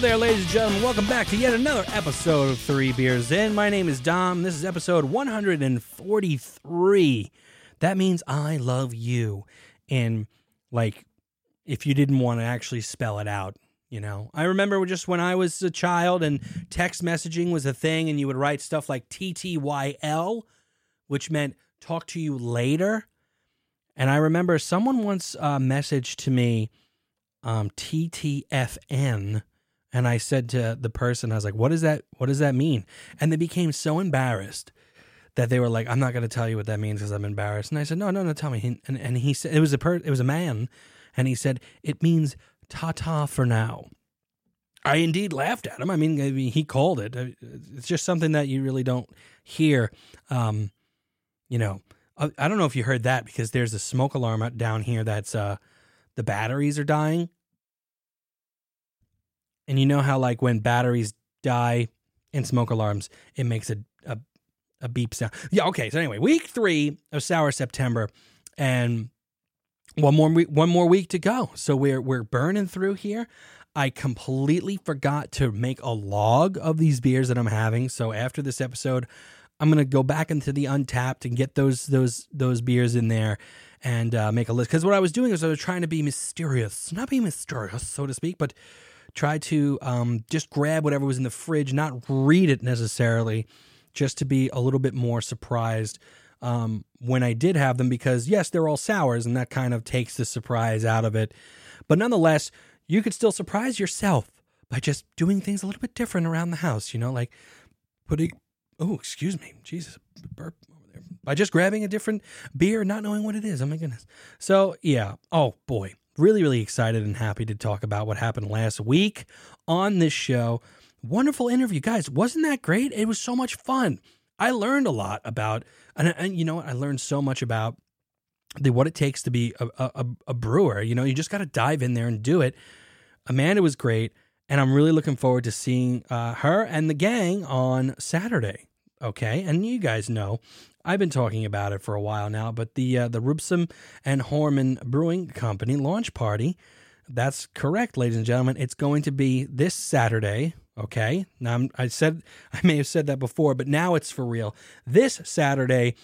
There, ladies and gentlemen. Welcome back to yet another episode of Three Beers In. My name is Dom. This is episode 143. That means I love you. And, like, if you didn't want to actually spell it out, you know, I remember just when I was a child and text messaging was a thing, and you would write stuff like TTYL, which meant talk to you later. And I remember someone once uh, messaged to me um, TTFN, and I said to the person, I was like, "What does that? What does that mean?" And they became so embarrassed that they were like, "I'm not going to tell you what that means because I'm embarrassed." And I said, "No, no, no, tell me." And and he said it was a per, it was a man, and he said it means ta ta for now. I indeed laughed at him. I mean, I mean, he called it. It's just something that you really don't hear. Um, you know, I, I don't know if you heard that because there's a smoke alarm down here that's uh the batteries are dying. And you know how like when batteries die in smoke alarms, it makes a a, a beep sound. Yeah, okay. So anyway, week three of Sour September, and one more week, one more week to go. So we're we're burning through here. I completely forgot to make a log of these beers that I'm having. So after this episode, I'm gonna go back into the Untappd and get those those those beers in there and uh, make a list. Because what I was doing is I was trying to be mysterious, not be mysterious, so to speak, but try to um, just grab whatever was in the fridge, not read it necessarily, just to be a little bit more surprised um, when I did have them. Because yes, they're all sours, and that kind of takes the surprise out of it. But nonetheless, you could still surprise yourself by just doing things a little bit different around the house. You know, like putting. Oh, excuse me, Jesus, burp by just grabbing a different beer, not knowing what it is. Oh my goodness. So, yeah. Oh boy. Really, really excited and happy to talk about what happened last week on this show. Wonderful interview. Guys, wasn't that great? It was so much fun. I learned a lot about, and, and you know what? I learned so much about the what it takes to be a, a, a brewer. You know, you just got to dive in there and do it. Amanda was great, and I'm really looking forward to seeing uh, her and the gang on Saturday. Okay, and you guys know I've been talking about it for a while now, but the uh, the Rubsam and Horrmann Brewing Company launch party. That's correct, ladies and gentlemen. It's going to be this Saturday. Okay. Now I'm, I said I may have said that before, but now it's for real. This Saturday,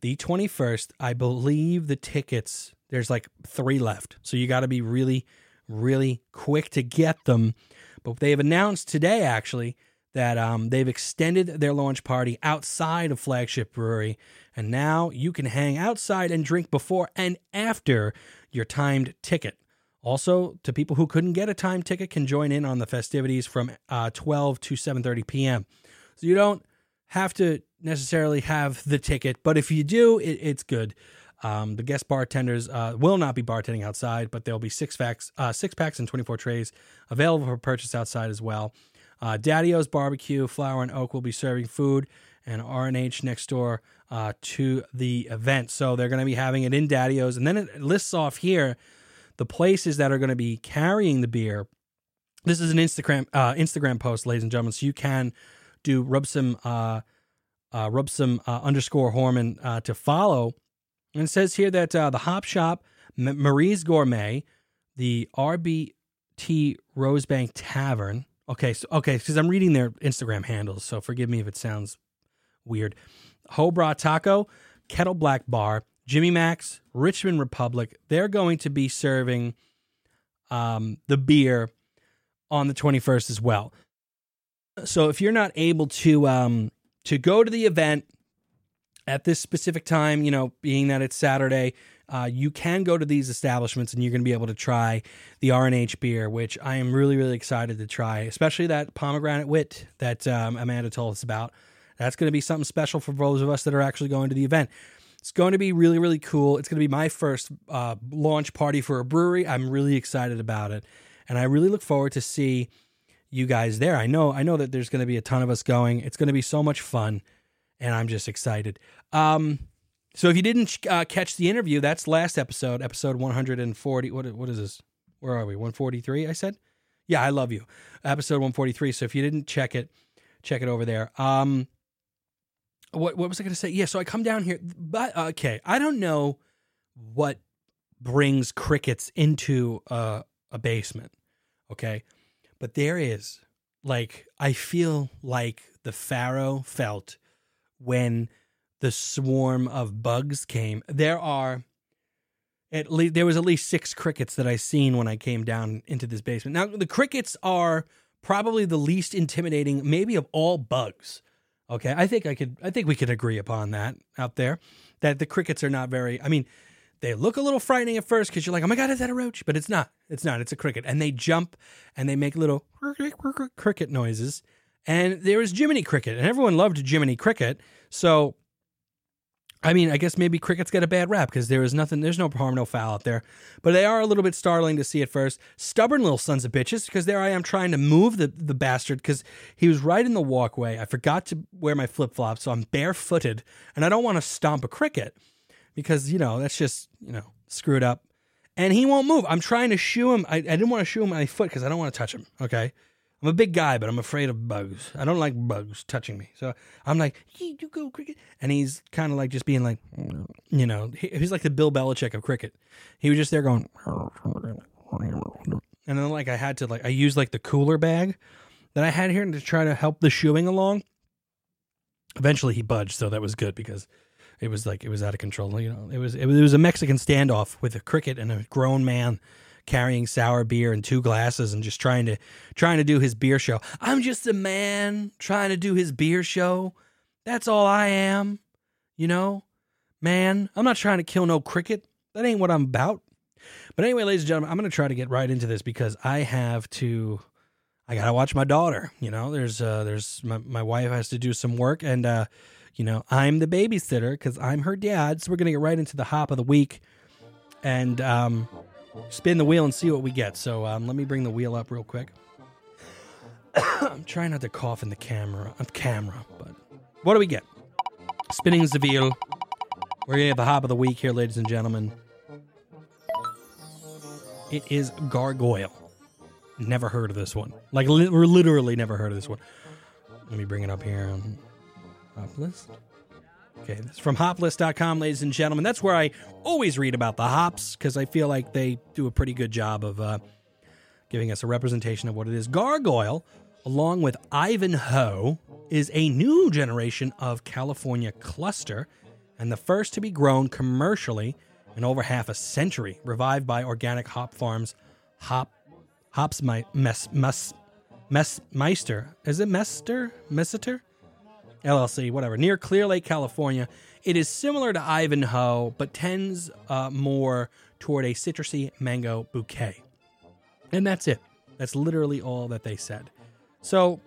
the 21st, I believe the tickets. There's like three left, so you got to be really, really quick to get them. But they have announced today, actually, that um, they've extended their launch party outside of Flagship Brewery, and now you can hang outside and drink before and after your timed ticket. Also, to people who couldn't get a timed ticket, can join in on the festivities from uh, 12 to 7:30 p.m. So you don't have to necessarily have the ticket, but if you do, it, it's good. Um, the guest bartenders uh, will not be bartending outside, but there'll be six packs, uh, six packs and 24 trays available for purchase outside as well. Uh, Daddy-O's Barbecue, Flower and Oak will be serving food, and R&H next door uh, to the event. So they're going to be having it in Daddy-O's. And then it lists off here the places that are going to be carrying the beer. This is an Instagram uh, Instagram post, ladies and gentlemen. So you can do rub some uh, uh, rub some uh, underscore Horman uh, to follow. And it says here that uh, the Hop Shop, M- Marie's Gourmet, the RBT Rosebank Tavern, Okay, so okay, because I'm reading their Instagram handles, so forgive me if it sounds weird. Hobra Taco, Kettle Black Bar, Jimmy Max, Richmond Republic. They're going to be serving um, the beer on the 21st as well. So if you're not able to um, to go to the event at this specific time, you know, being that it's Saturday, uh, you can go to these establishments and you're going to be able to try the R&H beer, which I am really, really excited to try, especially that pomegranate wit that um, Amanda told us about. That's going to be something special for those of us that are actually going to the event. It's going to be really, really cool. It's going to be my first uh, launch party for a brewery. I'm really excited about it, and I really look forward to see you guys there. I know, I know that there's going to be a ton of us going. It's going to be so much fun, and I'm just excited. Um, so if you didn't uh, catch the interview, that's last episode, episode 140. What what is this? Where are we? 143. I said. Yeah, I love you. Episode 143. So if you didn't check it, check it over there. Um, what what was I going to say? Yeah, so I come down here, but okay, I don't know what brings crickets into a, a basement. Okay, but there is like I feel like the pharaoh felt when the swarm of bugs came. There are at least there was at least six crickets that I seen when I came down into this basement. Now the crickets are probably the least intimidating, maybe of all bugs. Okay, I think I could. I think we could agree upon that out there. That the crickets are not very. I mean, they look a little frightening at first because you're like, oh my god, is that a roach? But it's not. It's not. It's a cricket, and they jump and they make little cricket noises. And there was Jiminy Cricket, and everyone loved Jiminy Cricket. So I mean, I guess maybe crickets get a bad rap because there is nothing, there's no harm, no foul out there. But they are a little bit startling to see at first. Stubborn little sons of bitches because there I am trying to move the, the bastard because he was right in the walkway. I forgot to wear my flip flops, so I'm barefooted and I don't want to stomp a cricket because, you know, that's just, you know, screwed up. And he won't move. I'm trying to shoo him. I, I didn't want to shoo him my foot because I don't want to touch him. Okay. I'm a big guy, but I'm afraid of bugs. I don't like bugs touching me. So I'm like, you go cricket. And he's kind of like just being like, you know, he, he's like the Bill Belichick of cricket. He was just there going, and then like I had to like I used like the cooler bag that I had here to try to help the shoeing along. Eventually he budged, so that was good because it was like it was out of control. You know, it was it was, it was a Mexican standoff with a cricket and a grown man carrying sour beer and two glasses and just trying to trying to do his beer show. I'm just a man trying to do his beer show. That's all I am. You know? Man, I'm not trying to kill no cricket. That ain't what I'm about. But anyway, ladies and gentlemen, I'm going to try to get right into this because I have to I got to watch my daughter, you know. There's uh there's my my wife has to do some work and uh you know, I'm the babysitter cuz I'm her dad. So we're going to get right into the hop of the week. And um spin the wheel and see what we get. So um, let me bring the wheel up real quick. I'm trying not to cough in the camera, on camera, but what do we get? Spinning the wheel. We're gonna get the hop of the week here, ladies and gentlemen. It is gargoyle. Never heard of this one. Like li- literally never heard of this one. Let me bring it up here on hoplist. Okay, that's from hoplist.com, ladies and gentlemen. That's where I always read about the hops because I feel like they do a pretty good job of uh, giving us a representation of what it is. Gargoyle, along with Ivanhoe, is a new generation of California cluster and the first to be grown commercially in over half a century, revived by organic hop farms Hop Hops my, Mess Mess Mess Meister. Is it Mester? Messeter? LLC, whatever, near Clear Lake, California. It is similar to Ivanhoe, but tends uh, more toward a citrusy mango bouquet. And that's it. That's literally all that they said. So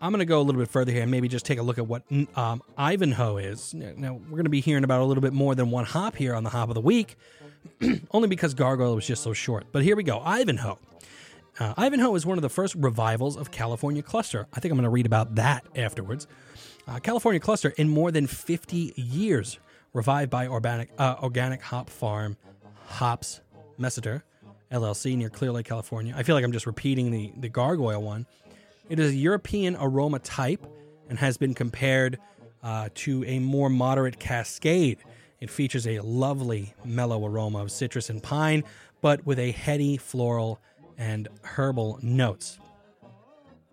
I'm going to go a little bit further here and maybe just take a look at what um, Ivanhoe is. Now, we're going to be hearing about a little bit more than one hop here on the Hop of the Week, only because Gargoyle was just so short. But here we go Ivanhoe. Uh, Ivanhoe is one of the first revivals of California Cluster. I think I'm going to read about that afterwards. Uh, California Cluster in more than 50 years, revived by organic, uh, organic hop farm Hops Messeter LLC near Clear Lake, California. I feel like I'm just repeating the, the gargoyle one. It is a European aroma type and has been compared uh, to a more moderate cascade. It features a lovely mellow aroma of citrus and pine, but with a heady floral and herbal notes.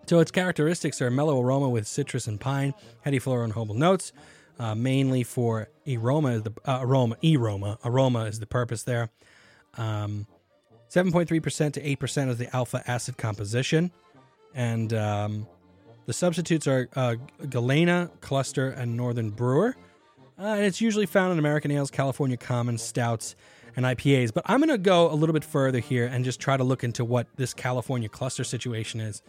So its characteristics are mellow aroma with citrus and pine, heady floral and herbal notes, uh, mainly for aroma the uh, aroma aroma aroma is the purpose there. Um, 7.3% to 8% of the alpha acid composition, and um, the substitutes are uh, Galena, Cluster, and Northern Brewer. Uh, and it's usually found in American ales, California Common, Stouts, and IPAs. But I'm going to go a little bit further here and just try to look into what this California cluster situation is.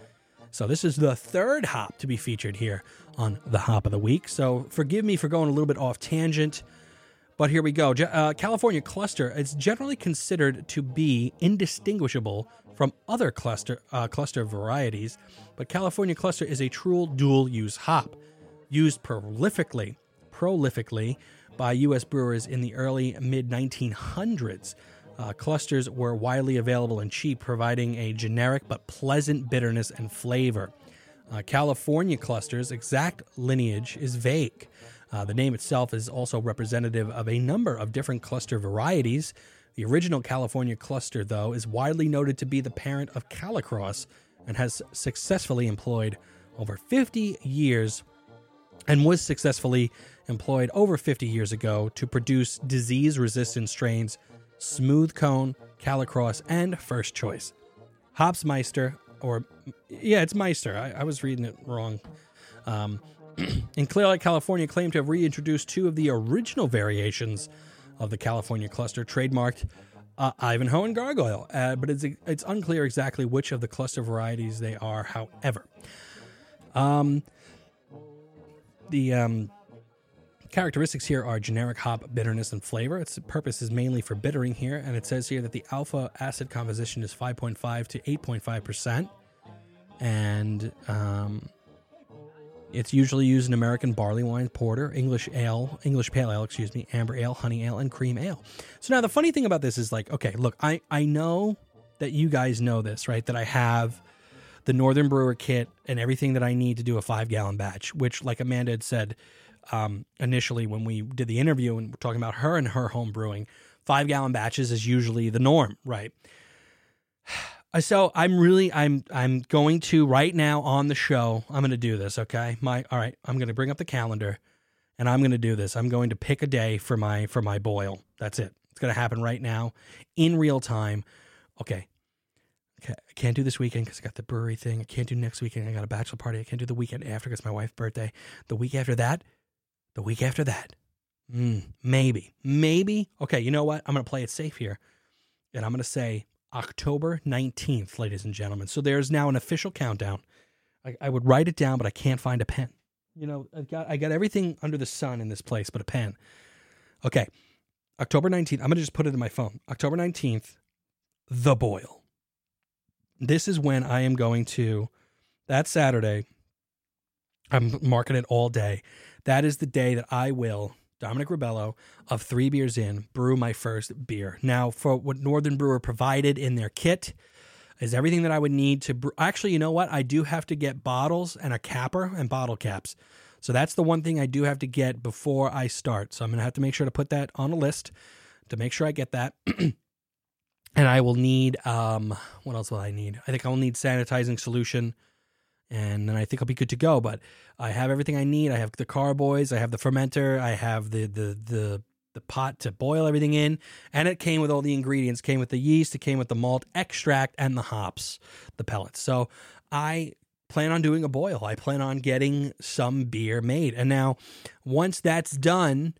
So this is the third hop to be featured here on the Hop of the Week. So forgive me for going a little bit off tangent, but here we go. Uh, California cluster is generally considered to be indistinguishable from other cluster uh, cluster varieties, but California cluster is a true dual use hop used prolifically, prolifically by U.S. brewers in the early mid 1900s. Uh, clusters were widely available and cheap, providing a generic but pleasant bitterness and flavor. Uh, California clusters' exact lineage is vague. Uh, the name itself is also representative of a number of different cluster varieties. The original California cluster, though, is widely noted to be the parent of Calicross, and has successfully employed over 50 years and was successfully employed over 50 years ago to produce disease resistant strains Smooth Cone, Calicross, and First Choice. Hopsmeister, or yeah, it's Meister. I, I was reading it wrong. Um, in Clear Lake, California, claimed to have reintroduced two of the original variations of the California cluster, trademarked uh, Ivanhoe and Gargoyle, uh, but it's it's unclear exactly which of the cluster varieties they are. However, um, the um, characteristics here are generic hop bitterness and flavor. Its purpose is mainly for bittering here, and it says here that the alpha acid composition is 5.5 to 8.5 percent, and um, it's usually used in American barley wine, porter, English ale, English pale ale, excuse me, amber ale, honey ale, and cream ale. So now the funny thing about this is like, okay, look, I I know that you guys know this, right? That I have the Northern Brewer kit and everything that I need to do a five gallon batch, which, like Amanda had said um, initially when we did the interview and we're talking about her and her home brewing, five gallon batches is usually the norm, right? So I'm really I'm I'm going to right now on the show. I'm going to do this. Okay, my all right. I'm going to bring up the calendar, and I'm going to do this. I'm going to pick a day for my for my boil. That's it. It's going to happen right now in real time. Okay. Okay, I can't do this weekend because I got the brewery thing. I can't do next weekend. I got a bachelor party. I can't do the weekend after because my wife's birthday. The week after that, the week after that, mm, maybe, maybe. Okay, you know what? I'm going to play it safe here, and I'm going to say October 19th, ladies and gentlemen. So there's now an official countdown. I, I, would write it down, but I can't find a pen. You know, I got I got everything under the sun in this place, but a pen. Okay. October 19th. I'm going to just put it in my phone. October 19th, The Boil. This is when I am going to, that Saturday, I'm marking it all day. That is the day that I will Dominic Ribello of Three Beers In brew my first beer. Now, for what Northern Brewer provided in their kit is everything that I would need to brew. Actually, you know what? I do have to get bottles and a capper and bottle caps. So that's the one thing I do have to get before I start. So I'm going to have to make sure to put that on a list to make sure I get that. and I will need, um, what else will I need? I think I will need sanitizing solution and then I think I'll be good to go. But I have everything I need. I have the carboys, I have the fermenter, I have the the the the pot to boil everything in, and it came with all the ingredients. Came with the yeast, it came with the malt extract, and the hops, the pellets. So I plan on doing a boil. I plan on getting some beer made, and now once that's done.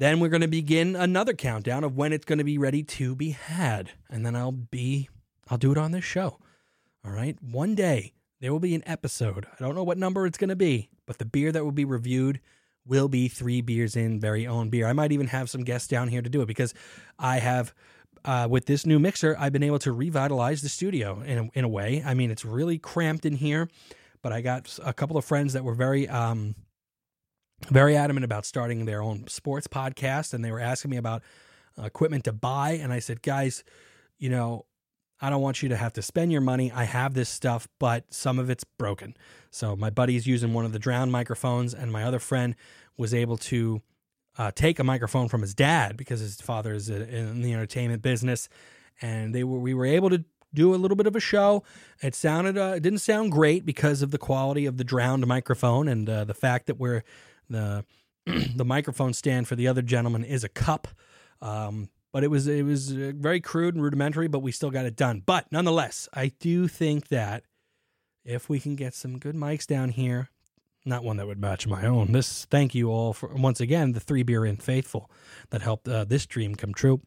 Then we're going to begin another countdown of when it's going to be ready to be had. And then I'll be, I'll do it on this show. All right. One day there will be an episode. I don't know what number it's going to be, but the beer that will be reviewed will be three beers in very own beer. I might even have some guests down here to do it because I have uh, with this new mixer, I've been able to revitalize the studio in a, in a way. I mean, it's really cramped in here, but I got a couple of friends that were very um, very adamant about starting their own sports podcast, and they were asking me about equipment to buy, and I said, guys, you know, I don't want you to have to spend your money. I have this stuff, but some of it's broken. So my buddy's using one of the drowned microphones, and my other friend was able to uh, take a microphone from his dad because his father is in the entertainment business, and they were we were able to do a little bit of a show. It sounded uh, it didn't sound great because of the quality of the drowned microphone and uh, the fact that we're the the microphone stand for the other gentleman is a cup. Um, but it was it was uh, very crude and rudimentary, but we still got it done. But nonetheless, I do think that if we can get some good mics down here, not one that would match my own. This thank you all for once again the three beer in faithful that helped uh, this dream come true.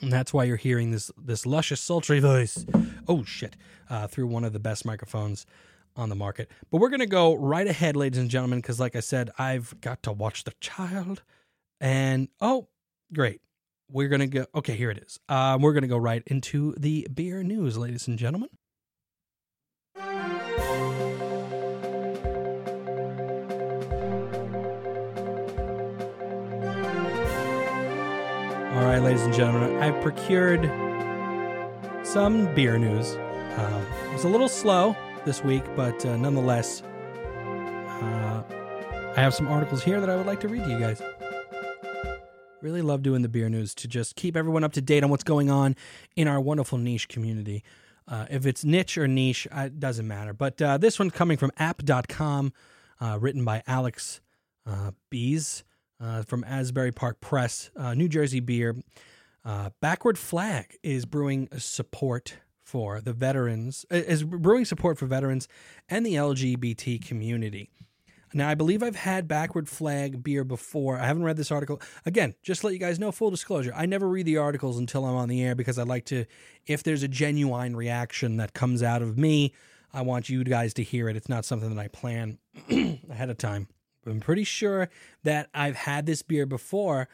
And that's why you're hearing this this luscious, sultry voice. Oh shit! Uh, through one of the best microphones on the market. But we're gonna go right ahead, ladies and gentlemen, because like I said, I've got to watch the child. And oh, great! We're going to go. Okay, here it is. Um, we're going to go right into the beer news, ladies and gentlemen. All right, ladies and gentlemen, I've procured some beer news. Uh, it was a little slow this week, but uh, nonetheless, uh, I have some articles here that I would like to read to you guys. Really love doing the beer news to just keep everyone up to date on what's going on in our wonderful niche community Uh, if it's niche or niche, uh, it doesn't matter. But uh, this one's coming from app.com, uh, written by Alex uh, Biese uh, from Asbury Park Press, New Jersey beer. Backward Flag is brewing support for the veterans, is brewing support for veterans and the LGBT community. Now, I believe I've had Backward Flag beer before. I haven't read this article. Again, just to let you guys know, full disclosure, I never read the articles until I'm on the air because I like to, if there's a genuine reaction that comes out of me, I want you guys to hear it. It's not something that I plan ahead of time. I'm pretty sure that I've had this beer before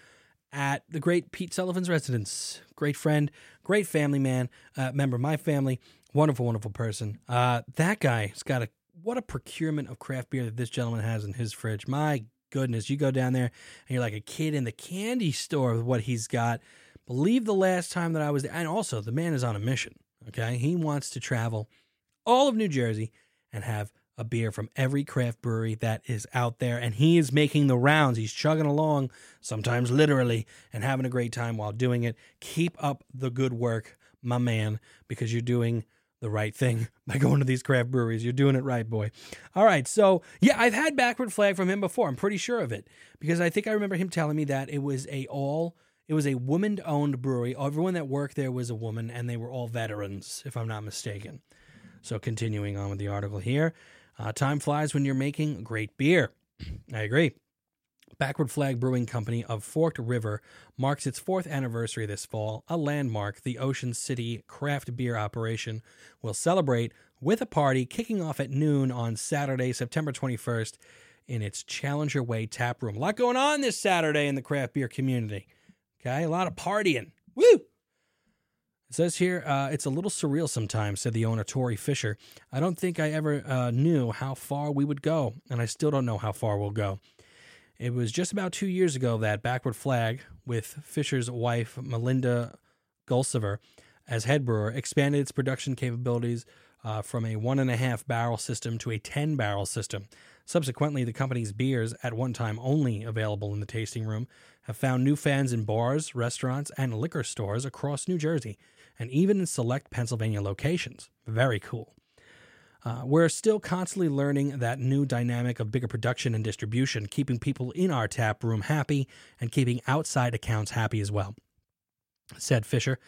at the great Pete Sullivan's residence. Great friend, great family man, uh, member of my family, wonderful, wonderful person. Uh, that guy's got a what a procurement of craft beer that this gentleman has in his fridge. My goodness, you go down there and you're like a kid in the candy store with what he's got. Believe the last time that I was there, and also the man is on a mission. Okay, he wants to travel all of New Jersey and have a beer from every craft brewery that is out there. And he is making the rounds. He's chugging along, sometimes literally, and having a great time while doing it. Keep up the good work, my man, because you're doing the right thing by going to these craft breweries. You're doing it right, boy. All right. So, yeah, I've had backward flag from him before. I'm pretty sure of it because I think I remember him telling me that it was a all it was a woman owned brewery. Everyone that worked there was a woman and they were all veterans, if I'm not mistaken. So, continuing on with the article here. Uh, time flies when you're making great beer. I agree. Backward Flag Brewing Company of Forked River marks its fourth anniversary this fall. A landmark, the Ocean City craft beer operation will celebrate with a party kicking off at noon on Saturday, September 21st, in its Challenger Way tap room. A lot going on this Saturday in the craft beer community. Okay, a lot of partying. Woo! It says here, uh, it's a little surreal sometimes, said the owner, Tori Fisher. I don't think I ever uh, knew how far we would go, and I still don't know how far we'll go. It was just about two years ago that Backward Flag, with Fisher's wife, Melinda Gulsiver, as head brewer, expanded its production capabilities uh, from a one and a half barrel system to a 10 barrel system. Subsequently, the company's beers, at one time only available in the tasting room, have found new fans in bars, restaurants, and liquor stores across New Jersey and even in select Pennsylvania locations. Very cool. Uh, we're still constantly learning that new dynamic of bigger production and distribution, keeping people in our tap room happy and keeping outside accounts happy as well, said Fisher.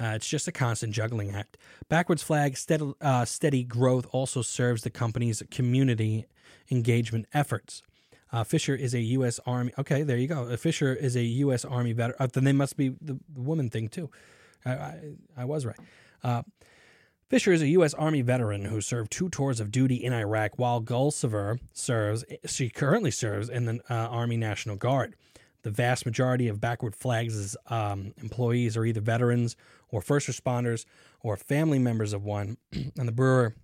Uh, it's just a constant juggling act. Backwards Flag steady, uh, steady growth also serves the company's community engagement efforts. Uh, Fisher is a U.S. Army. Okay, there you go. Uh, Fisher is a U.S. Army veteran. Uh, then they must be the, the woman thing too. I, I, I was right. Uh, Fisher is a U.S. Army veteran who served two tours of duty in Iraq, while Gulsiver serves. She currently serves in the uh, Army National Guard. The vast majority of Backward Flags' um, employees are either veterans or first responders or family members of one. and the brewer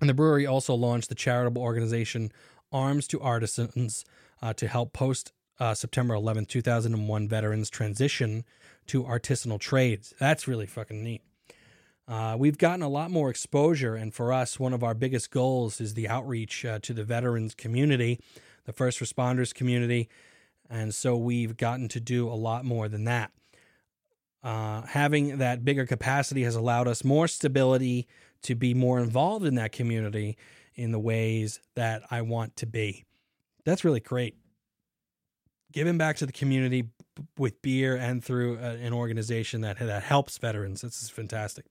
and the brewery also launched the charitable organization Arms to Artisans uh, to help post uh, September 11, 2001 veterans transition to artisanal trades. That's really fucking neat. Uh, we've gotten a lot more exposure, and for us, one of our biggest goals is the outreach uh, to the veterans community, the first responders community, and so we've gotten to do a lot more than that. Uh, having that bigger capacity has allowed us more stability to be more involved in that community in the ways that I want to be. That's really great. Giving back to the community with beer and through uh, an organization that that helps veterans. This is fantastic.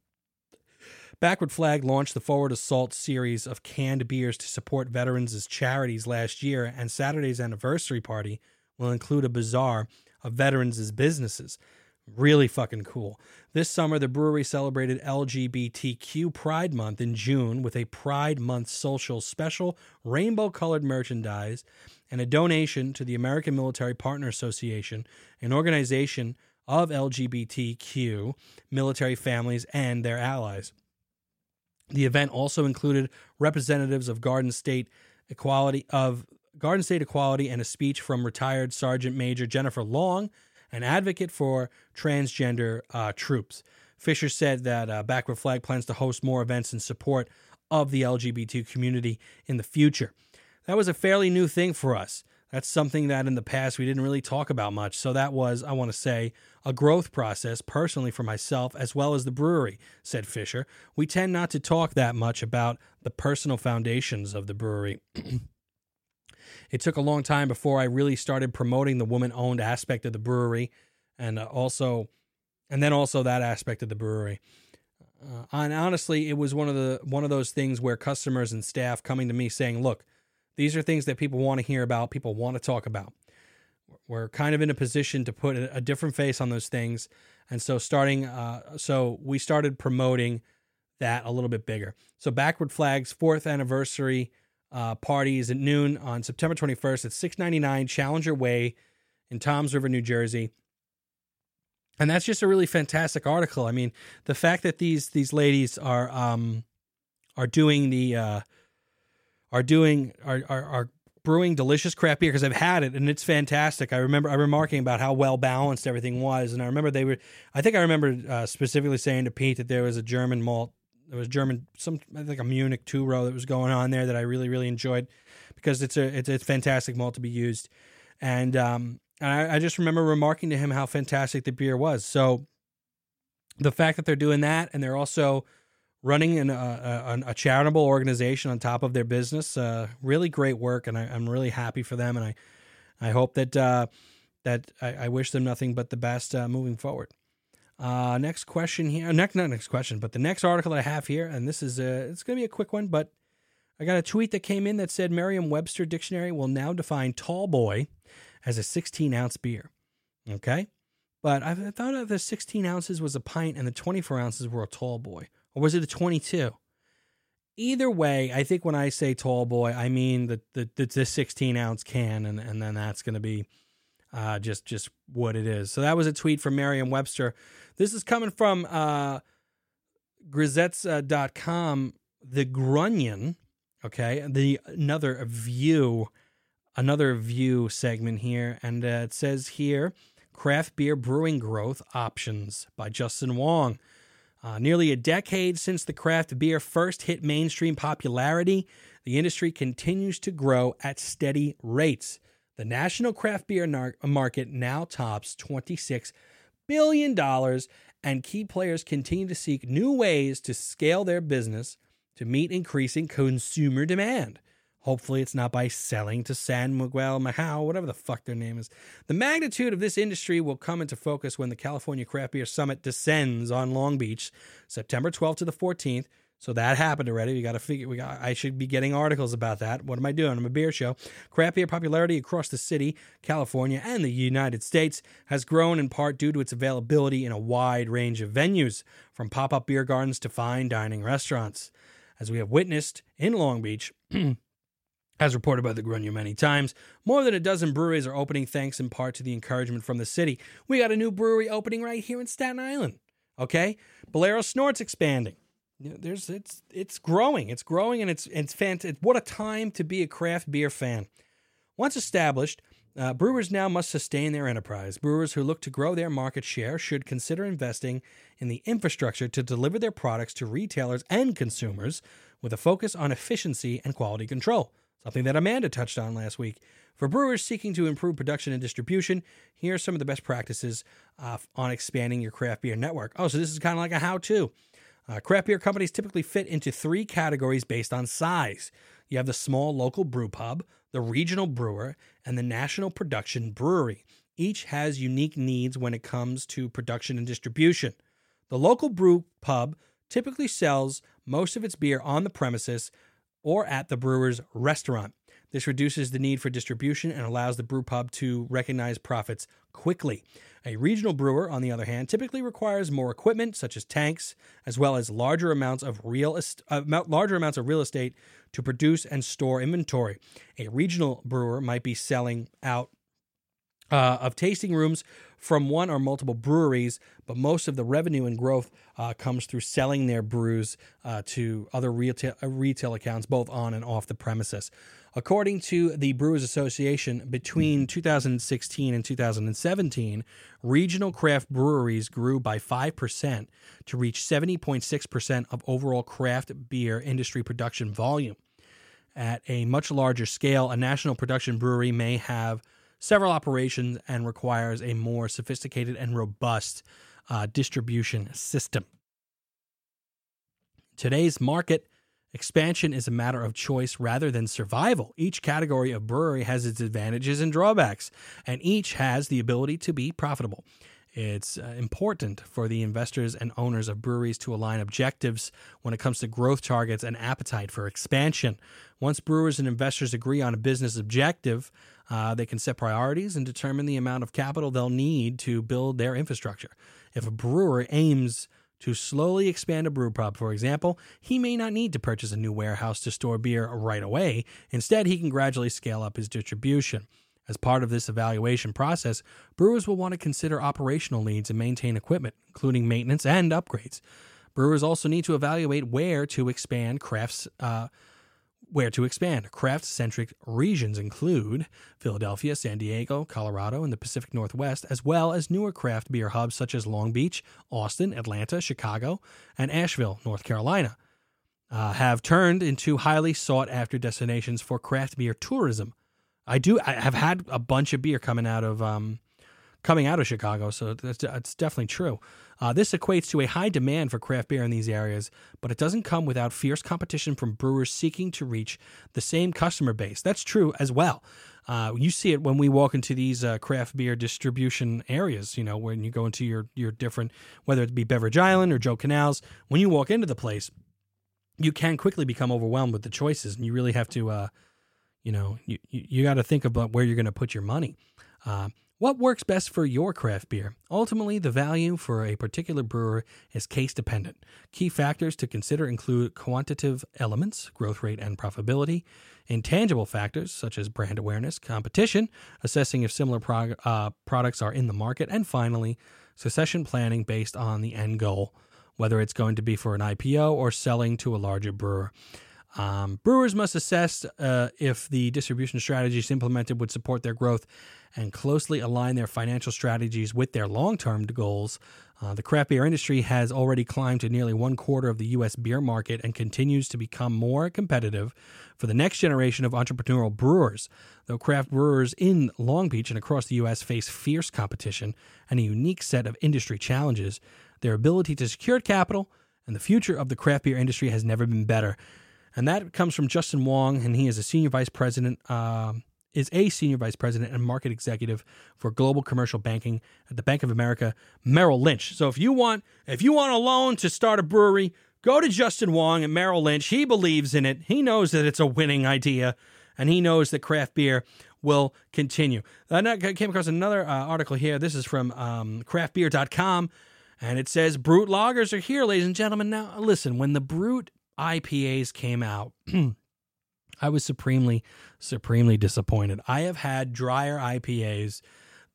Backward Flag launched the Forward Assault series of canned beers to support veterans charities last year, and Saturday's anniversary party will include a bazaar of veterans businesses. Really fucking cool. This summer, the brewery celebrated LGBTQ Pride Month in June with a Pride Month social special, rainbow colored merchandise, and a donation to the American Military Partner Association, an organization of LGBTQ military families and their allies. The event also included representatives of Garden State Equality of Garden State Equality and a speech from retired Sergeant Major Jennifer Long, an advocate for transgender uh, troops. Fisher said that uh, Backward Flag plans to host more events in support of the LGBT community in the future. That was a fairly new thing for us. That's something that in the past we didn't really talk about much. So that was, I want to say, a growth process personally for myself as well as the brewery, said Fisher. We tend not to talk that much about the personal foundations of the brewery. it took a long time before I really started promoting the woman owned aspect of the brewery and uh, also, and then also that aspect of the brewery. Uh, and honestly, it was one of the one of those things where customers and staff coming to me saying, "Look, these are things that people want to hear about, people want to talk about. We're kind of in a position to put a different face on those things. And so starting uh, so we started promoting that a little bit bigger. So Backward Flags fourth anniversary uh, party is at noon on September 21st at 699 Challenger Way in Toms River, New Jersey. And that's just a really fantastic article. I mean, the fact that these these ladies are um, are doing the uh, are doing are are, are brewing delicious crap beer because I've had it and it's fantastic. I remember I remarking about how well balanced everything was, and I remember they were. I think I remember uh, specifically saying to Pete that there was a German malt, there was German some I think a Munich two row that was going on there that I really really enjoyed because it's a it's a fantastic malt to be used, and um and I, I just remember remarking to him how fantastic the beer was. So the fact that they're doing that and they're also running an, uh, a, a, charitable organization on top of their business. Uh, really great work, and I, am really happy for them. And I, I hope that uh, that I, I, wish them nothing but the best uh, moving forward. Uh, next question here. Next, not next question, but the next article that I have here, and this is a, it's going to be a quick one, but I got a tweet that came in that said Merriam-Webster dictionary will now define tall boy as a 16 ounce beer. Okay. But I thought the 16 ounces was a pint and the 24 ounces were a tall boy or was it a 22? Either way, I think when I say tall boy, I mean the the, the 16 ounce can, and, and then that's going to be uh, just just what it is. So that was a tweet from Merriam-Webster. This is coming from uh, Gazettes.com. The Grunion, okay, the another view, another view segment here, and uh, it says here, craft beer brewing growth options by Justin Wong. Uh, nearly a decade since the craft beer first hit mainstream popularity, the industry continues to grow at steady rates. The national craft beer nar- market now tops $26 billion, and key players continue to seek new ways to scale their business to meet increasing consumer demand. Hopefully, it's not by selling to San Miguel Macau, whatever the fuck their name is. The magnitude of this industry will come into focus when the California Craft Beer Summit descends on Long Beach, September 12th to the 14th. So that happened already. We got to figure. We got. I should be getting articles about that. What am I doing? I'm a beer show. Craft beer popularity across the city, California, and the United States has grown in part due to its availability in a wide range of venues, from pop-up beer gardens to fine dining restaurants. As we have witnessed in Long Beach. As reported by the Grunion many times, more than a dozen breweries are opening thanks in part to the encouragement from the city. We got a new brewery opening right here in Staten Island. Okay? Bolero Snort's expanding. There's it's it's growing. It's growing and it's it's fantastic. What a time to be a craft beer fan. Once established, uh, brewers now must sustain their enterprise. Brewers who look to grow their market share should consider investing in the infrastructure to deliver their products to retailers and consumers with a focus on efficiency and quality control something that Amanda touched on last week. For brewers seeking to improve production and distribution, here are some of the best practices uh, on expanding your craft beer network. Oh, so this is kind of like a how to. Uh, craft beer companies typically fit into three categories based on size. You have the small local brew pub, the regional brewer, and the national production brewery. Each has unique needs when it comes to production and distribution. The local brew pub typically sells most of its beer on the premises, or at the brewer's restaurant. This reduces the need for distribution and allows the brew pub to recognize profits quickly. A regional brewer, on the other hand, typically requires more equipment, such as tanks, as well as larger amounts of real est- uh, larger amounts of real estate to produce and store inventory. A regional brewer might be selling out uh, of tasting rooms from one or multiple breweries, but most of the revenue and growth uh, comes through selling their brews uh, to other retail, uh, retail accounts, both on and off the premises. According to the Brewers Association, between 2016 and 2017, regional craft breweries grew by 5% to reach 70.6% of overall craft beer industry production volume. At a much larger scale, a national production brewery may have several operations and requires a more sophisticated and robust uh, distribution system. Today's market expansion is a matter of choice rather than survival. Each category of brewery has its advantages and drawbacks, and each has the ability to be profitable. It's uh, important for the investors and owners of breweries to align objectives when it comes to growth targets and appetite for expansion. Once brewers and investors agree on a business objective, uh, they can set priorities and determine the amount of capital they'll need to build their infrastructure. If a brewer aims to slowly expand a brew pub, for example, he may not need to purchase a new warehouse to store beer right away. Instead, he can gradually scale up his distribution. As part of this evaluation process, brewers will want to consider operational needs and maintain equipment, including maintenance and upgrades. Brewers also need to evaluate where to expand crafts. Uh, where to expand. Craft centric regions include Philadelphia, San Diego, Colorado, and the Pacific Northwest, as well as newer craft beer hubs such as Long Beach, Austin, Atlanta, Chicago, and Asheville, North Carolina, uh, have turned into highly sought after destinations for craft beer tourism. I do. I have had a bunch of beer coming out of um, coming out of Chicago, so that's, that's definitely true. Uh, this equates to a high demand for craft beer in these areas, but it doesn't come without fierce competition from brewers seeking to reach the same customer base. That's true as well. Uh, you see it when we walk into these uh, craft beer distribution areas. You know, when you go into your your different, whether it be Beverage Island or Joe Canals, when you walk into the place, you can quickly become overwhelmed with the choices, and you really have to uh, you know, you, you, you got to think about where you're going to put your money. Uh, what works best for your craft beer? Ultimately, the value for a particular brewer is case dependent. Key factors to consider include quantitative elements, growth rate and profitability, intangible factors such as brand awareness, competition, assessing if similar prog- uh, products are in the market, and finally, succession planning based on the end goal, whether it's going to be for an IPO or selling to a larger brewer. Um, brewers must assess uh, if the distribution strategies implemented would support their growth and closely align their financial strategies with their long term goals. Uh, the craft beer industry has already climbed to nearly one quarter of the U.S. beer market and continues to become more competitive for the next generation of entrepreneurial brewers. Though craft brewers in Long Beach and across the U.S. face fierce competition and a unique set of industry challenges, their ability to secure capital and the future of the craft beer industry has never been better. And that comes from Justin Wong, and he is a senior vice president, uh, is a senior vice president and market executive for global commercial banking at the Bank of America Merrill Lynch. So if you want, if you want a loan to start a brewery, go to Justin Wong at Merrill Lynch. He believes in it. He knows that it's a winning idea, and he knows that craft beer will continue. I came across another uh, article here. This is from um, craftbeer.com. And it says Brut lagers are here, ladies and gentlemen. Now, listen, when the Brut IPAs came out, I was supremely, supremely disappointed. I have had drier IPAs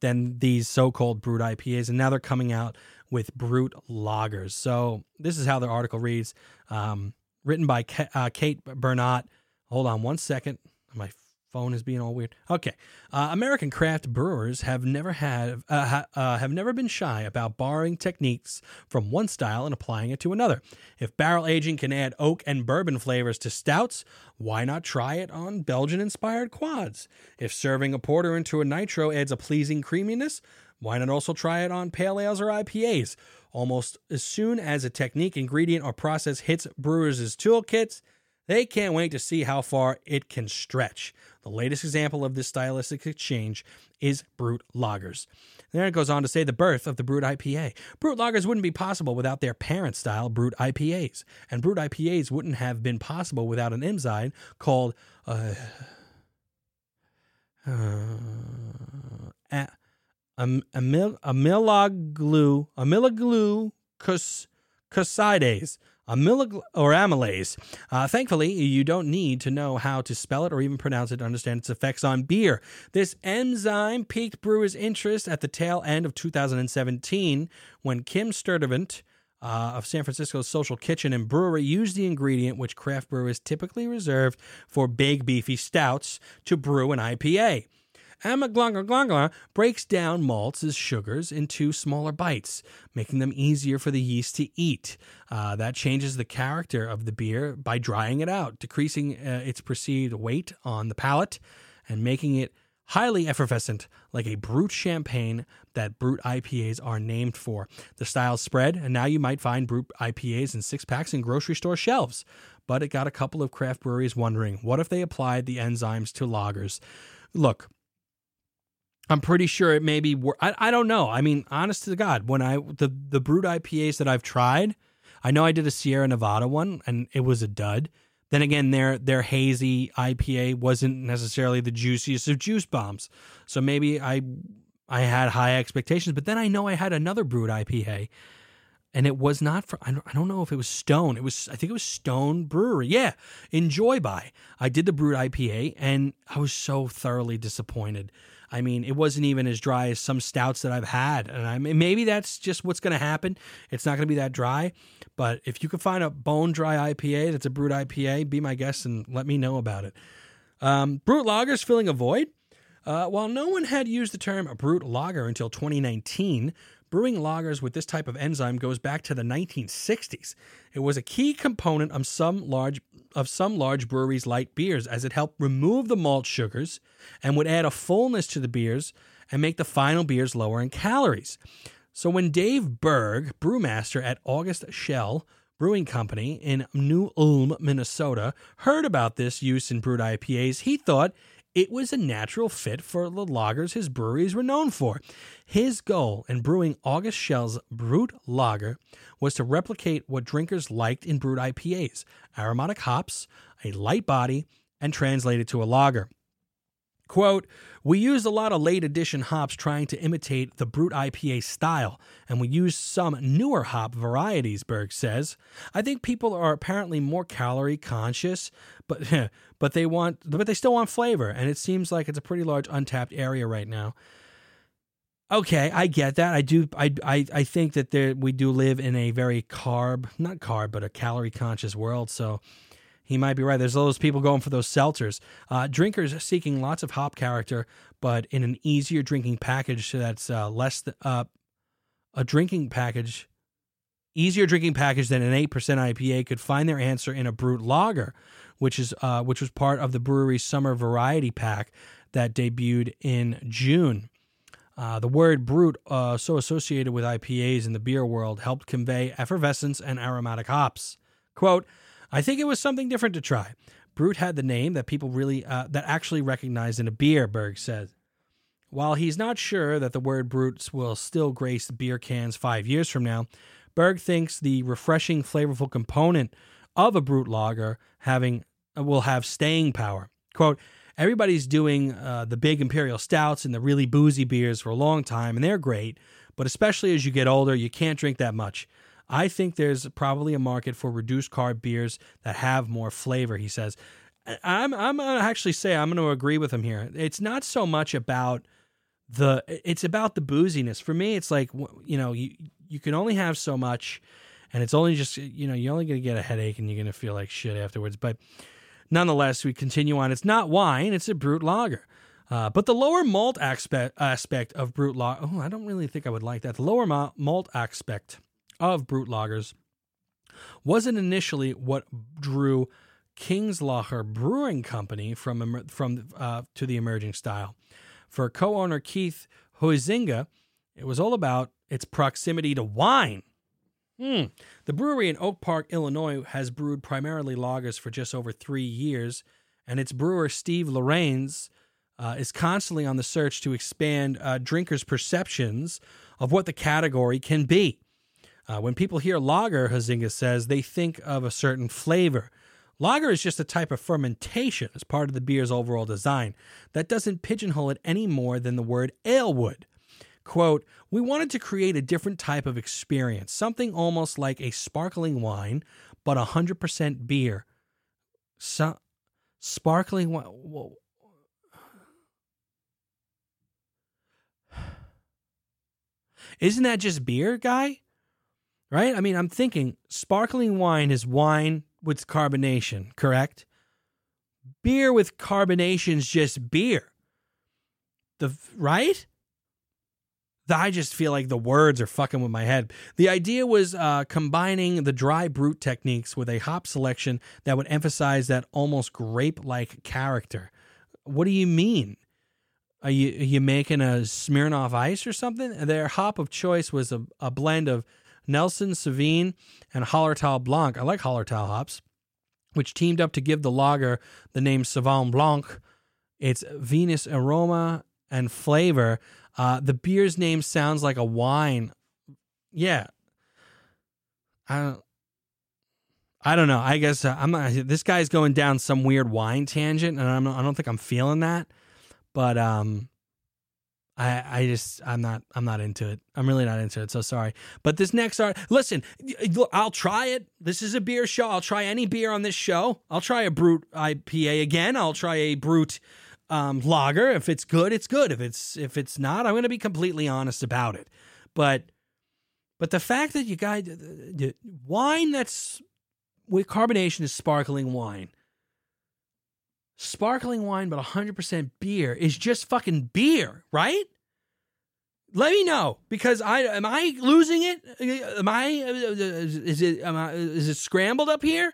than these so called brut IPAs, and now they're coming out with brut lagers. So this is how the article reads um, written by uh, Kate Bernot. Hold on one second. My phone is being all weird. Okay, uh, American craft brewers have never had uh, ha, uh, have never been shy about borrowing techniques from one style and applying it to another. If barrel aging can add oak and bourbon flavors to stouts, why not try it on Belgian-inspired quads? If serving a porter into a nitro adds a pleasing creaminess, why not also try it on pale ales or IPAs? Almost as soon as a technique, ingredient, or process hits brewers' toolkits, they can't wait to see how far it can stretch. The latest example of this stylistic exchange is Brut Lagers. And then it goes on to say the birth of the Brut IPA. Brut Lagers wouldn't be possible without their parent style Brut IPAs, and Brut IPAs wouldn't have been possible without an enzyme called uh, uh, amyl, amylaglu cusidase amylag- or amylase. Uh, thankfully, you don't need to know how to spell it or even pronounce it to understand its effects on beer. This enzyme piqued brewers' interest at the tail end of 2017 when Kim Sturtevant uh, of San Francisco's Social Kitchen and Brewery used the ingredient which craft brewers typically reserve for big, beefy stouts to brew an IPA. Amaglanga breaks down malts as sugars into smaller bites, making them easier for the yeast to eat. Uh, that changes the character of the beer by drying it out, decreasing uh, its perceived weight on the palate, and making it highly effervescent, like a brut champagne that brut IPAs are named for. The styles spread, and now you might find brut IPAs in six packs in grocery store shelves. But it got a couple of craft breweries wondering what if they applied the enzymes to lagers? Look, I'm pretty sure it may be. Wor- I I don't know. I mean, honest to God, when I the the brut IPAs that I've tried, I know I did a Sierra Nevada one and it was a dud. Then again, their their hazy IPA wasn't necessarily the juiciest of juice bombs, so maybe I I had high expectations. But then I know I had another brut IPA, and it was not for I don't, I don't know if it was Stone. It was I think it was Stone Brewery. Yeah, Enjoy by. I did the brut IPA, and I was so thoroughly disappointed. I mean, it wasn't even as dry as some stouts that I've had, and I mean, maybe that's just what's going to happen. It's not going to be that dry, but if you can find a bone dry IPA that's a brut IPA, be my guest and let me know about it. Um, brut lagers filling a void. Uh, while no one had used the term brut lager until 2019, brewing lagers with this type of enzyme goes back to the 1960s. It was a key component of some large of some large breweries' light beers as it helped remove the malt sugars and would add a fullness to the beers and make the final beers lower in calories. So when Dave Berg, brewmaster at August Schell Brewing Company in New Ulm, Minnesota, heard about this use in brut IPAs, he thought it was a natural fit for the lagers his breweries were known for. His goal in brewing August Schell's Brut Lager was to replicate what drinkers liked in brut IPAs aromatic hops, a light body, and translate it to a lager. Quote, we used a lot of late edition hops trying to imitate the Brut IPA style, and we used some newer hop varieties, Berg says. I think people are apparently more calorie conscious, but but they want but they still want flavor, and it seems like it's a pretty large untapped area right now. Okay, I get that. I do. I I, I think that there we do live in a very carb, not carb, but a calorie conscious world. So he might be right. There's all those people going for those seltzers. Uh, drinkers seeking lots of hop character, but in an easier drinking package that's uh, less uh, a drinking package, easier drinking package than an eight percent IPA could find their answer in a brut lager, which is uh, which was part of the brewery's summer variety pack that debuted in June. Uh, the word brut, uh, so associated with IPAs in the beer world, helped convey effervescence and aromatic hops. Quote, I think it was something different to try. Brut had the name that people really, uh, that actually recognized in a beer, Berg said. While he's not sure that the word bruts will still grace the beer cans five years from now, Berg thinks the refreshing, flavorful component of a brut lager having uh, will have staying power. Quote, everybody's doing uh, the big imperial stouts and the really boozy beers for a long time, and they're great, but especially as you get older, you can't drink that much. I think there's probably a market for reduced carb beers that have more flavor, he says. I'm I'm gonna actually say I'm gonna agree with him here. It's not so much about the it's about the booziness. For me, it's like you know, you you can only have so much and it's only just you know, you're only gonna get a headache and you're gonna feel like shit afterwards. But nonetheless, we continue on. It's not wine, it's a brut lager. Uh, but the lower malt aspect aspect of brut lager, oh, I don't really think I would like that. The lower malt aspect of brut lagers wasn't initially what drew Kinslahger Brewing Company from from uh, to the emerging style. For co-owner Keith Huizinga, it was all about its proximity to wine. Hmm. The brewery in Oak Park, Illinois, has brewed primarily lagers for just over three years, and its brewer Steve Lorains uh, is constantly on the search to expand uh, drinkers' perceptions of what the category can be. Uh, when people hear lager, Huizinga says, they think of a certain flavor. Lager is just a type of fermentation as part of the beer's overall design. That doesn't pigeonhole it any more than the word ale would. Quote, we wanted to create a different type of experience, something almost like a sparkling wine, but 100% beer. So, sparkling wine. Isn't that just beer, guy? Right? I mean, I'm thinking sparkling wine is wine with carbonation, correct? Beer with carbonation is just beer. the right. I just feel like the words are fucking with my head. The idea was uh, combining the dry brut techniques with a hop selection that would emphasize that almost grape like character. What do you mean? Are you, are you making a Smirnoff Ice or something? Their hop of choice was a, a blend of Nelson Sauvin, and Hallertau Blanc. I like Hallertau hops, which teamed up to give the lager the name Sauvin Blanc. Its vinous aroma and flavor. Uh, the beer's name sounds like a wine. Yeah. I don't. I don't know. I guess uh, I'm not. This guy's going down some weird wine tangent, and I'm. I don't think I'm feeling that. But um, I I just I'm not I'm not into it. I'm really not into it. So sorry. But this next art, listen, I'll try it. This is a beer show. I'll try any beer on this show. I'll try a brut IPA again. I'll try a brut um, lager. If it's good, it's good. If it's if it's not, I'm going to be completely honest about it. But but the fact that you guys wine that's with carbonation is sparkling wine. Sparkling wine, but 100% beer is just fucking beer, right? Let me know because I am I losing it? Am I is it am I, is it scrambled up here?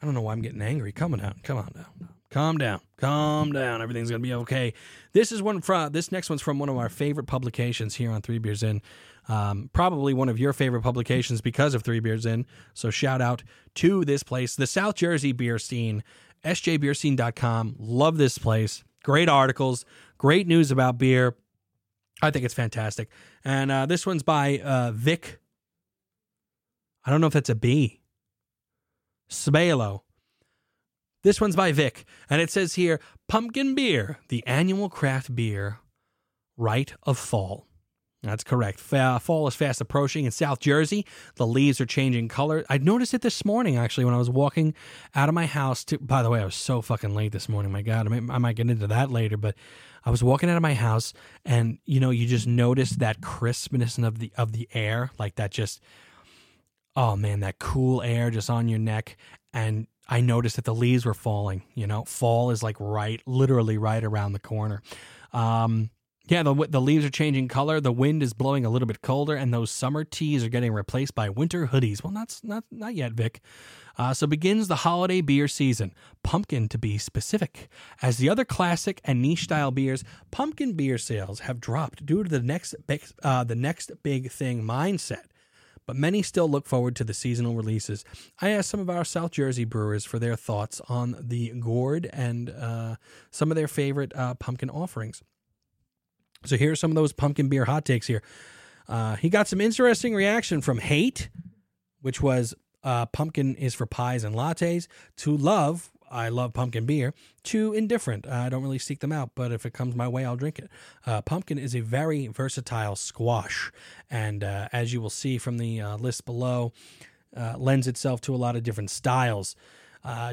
I don't know why I'm getting angry. Come on down. Come on down. Calm down. Calm down. Everything's gonna be okay. This is one from this next one's from one of our favorite publications here on Three Beers In. Um, probably one of your favorite publications because of Three Beers In. So shout out to this place, the South Jersey Beer Scene, sjbeerscene.com. Love this place. Great articles, great news about beer. I think it's fantastic. And uh, this one's by uh, Vic. I don't know if that's a B. Sabelo. This one's by Vic, and it says here Pumpkin Beer, the annual craft beer rite of fall. That's correct. Fall is fast approaching in South Jersey. The leaves are changing color. I noticed it this morning, actually, when I was walking out of my house. To, by the way, I was so fucking late this morning. My God, I might, I might get into that later, but I was walking out of my house, and you know, you just notice that crispness of the of the air, like that. Just oh man, that cool air just on your neck, and I noticed that the leaves were falling. You know, fall is like right, literally right around the corner. Um, yeah, the the leaves are changing color. The wind is blowing a little bit colder, and those summer tees are getting replaced by winter hoodies. Well, not not not yet, Vic. Uh, so begins the holiday beer season. Pumpkin, to be specific, as the other classic and niche style beers, pumpkin beer sales have dropped due to the next big, uh, the next big thing mindset but many still look forward to the seasonal releases. I asked some of our South Jersey brewers for their thoughts on the gourd and uh, some of their favorite uh, pumpkin offerings. So here are some of those pumpkin beer hot takes here. Uh, he got some interesting reaction from hate, which was uh, pumpkin is for pies and lattes, to love, I love pumpkin beer, to indifferent. I don't really seek them out, but if it comes my way, I'll drink it. Uh, pumpkin is a very versatile squash, and uh, as you will see from the uh, list below, uh, lends itself to a lot of different styles.